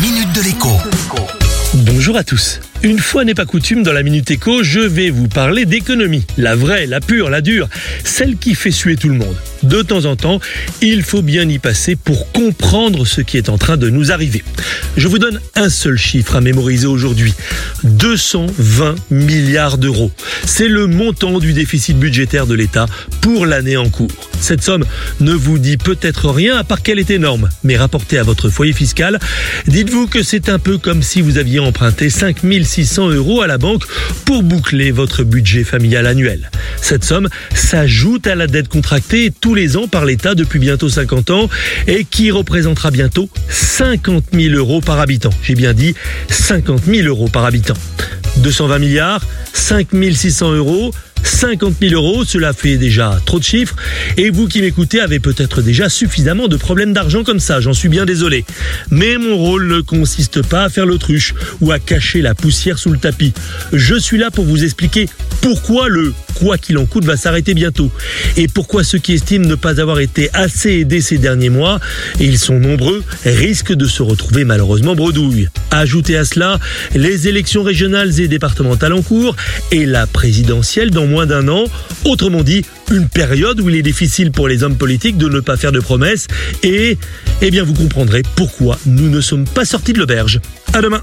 minute de l'écho. Bonjour à tous. Une fois n'est pas coutume dans la Minute Éco, je vais vous parler d'économie. La vraie, la pure, la dure, celle qui fait suer tout le monde. De temps en temps, il faut bien y passer pour comprendre ce qui est en train de nous arriver. Je vous donne un seul chiffre à mémoriser aujourd'hui. 220 milliards d'euros. C'est le montant du déficit budgétaire de l'État pour l'année en cours. Cette somme ne vous dit peut-être rien à part qu'elle est énorme, mais rapportée à votre foyer fiscal, dites-vous que c'est un peu comme si vous aviez emprunté 5600 euros à la banque pour boucler votre budget familial annuel. Cette somme s'ajoute à la dette contractée tous les ans par l'État depuis bientôt 50 ans et qui représentera bientôt 50 000 euros par habitant. J'ai bien dit 50 000 euros par habitant. 220 milliards, 5 600 euros, 50 000 euros, cela fait déjà trop de chiffres. Et vous qui m'écoutez avez peut-être déjà suffisamment de problèmes d'argent comme ça, j'en suis bien désolé. Mais mon rôle ne consiste pas à faire l'autruche ou à cacher la poussière sous le tapis. Je suis là pour vous expliquer pourquoi le quoi qu'il en coûte va s'arrêter bientôt. Et pourquoi ceux qui estiment ne pas avoir été assez aidés ces derniers mois, ils sont nombreux, risquent de se retrouver malheureusement bredouille. Ajoutez à cela les élections régionales et départementales en cours et la présidentielle dans moins d'un an. Autrement dit, une période où il est difficile pour les hommes politiques de ne pas faire de promesses et, eh bien, vous comprendrez pourquoi nous ne sommes pas sortis de l'auberge. À demain.